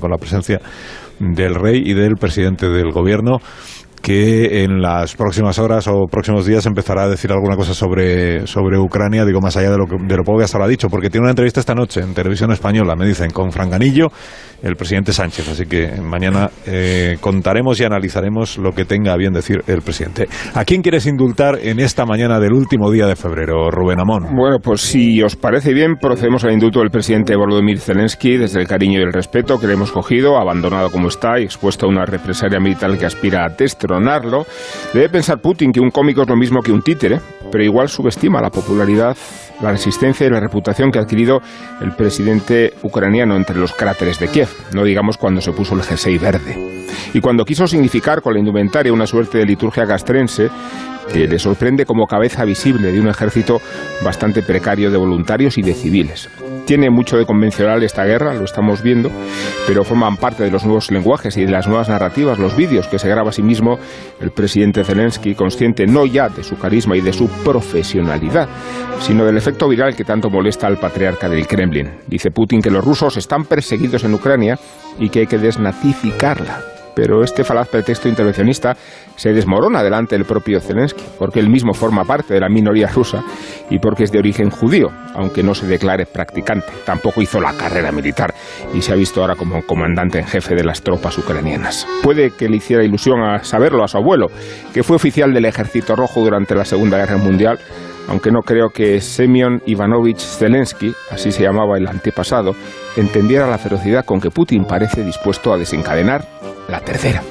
con la presencia del rey y del presidente del gobierno que en las próximas horas o próximos días empezará a decir alguna cosa sobre, sobre Ucrania, digo, más allá de lo, que, de lo poco que hasta lo ha dicho, porque tiene una entrevista esta noche en televisión española, me dicen, con Franganillo, el presidente Sánchez. Así que mañana eh, contaremos y analizaremos lo que tenga a bien decir el presidente. ¿A quién quieres indultar en esta mañana del último día de febrero, Rubén Amón? Bueno, pues si os parece bien, procedemos al indulto del presidente Volodymyr Zelensky desde el cariño y el respeto que le hemos cogido, abandonado como está y expuesto a una represalia militar que aspira a Debe pensar Putin que un cómico es lo mismo que un títere, pero igual subestima la popularidad la resistencia y la reputación que ha adquirido el presidente ucraniano entre los cráteres de Kiev, no digamos cuando se puso el jersey verde. Y cuando quiso significar con la indumentaria una suerte de liturgia castrense, que le sorprende como cabeza visible de un ejército bastante precario de voluntarios y de civiles. Tiene mucho de convencional esta guerra, lo estamos viendo, pero forman parte de los nuevos lenguajes y de las nuevas narrativas, los vídeos que se graba a sí mismo el presidente Zelensky, consciente no ya de su carisma y de su profesionalidad, sino del efecto viral que tanto molesta al patriarca del Kremlin. Dice Putin que los rusos están perseguidos en Ucrania y que hay que desnazificarla pero este falaz pretexto intervencionista se desmorona delante del propio Zelensky, porque él mismo forma parte de la minoría rusa y porque es de origen judío, aunque no se declare practicante. Tampoco hizo la carrera militar y se ha visto ahora como comandante en jefe de las tropas ucranianas. Puede que le hiciera ilusión a saberlo a su abuelo, que fue oficial del Ejército Rojo durante la Segunda Guerra Mundial, aunque no creo que Semyon Ivanovich Zelensky, así se llamaba el antepasado, entendiera la ferocidad con que Putin parece dispuesto a desencadenar la tercera.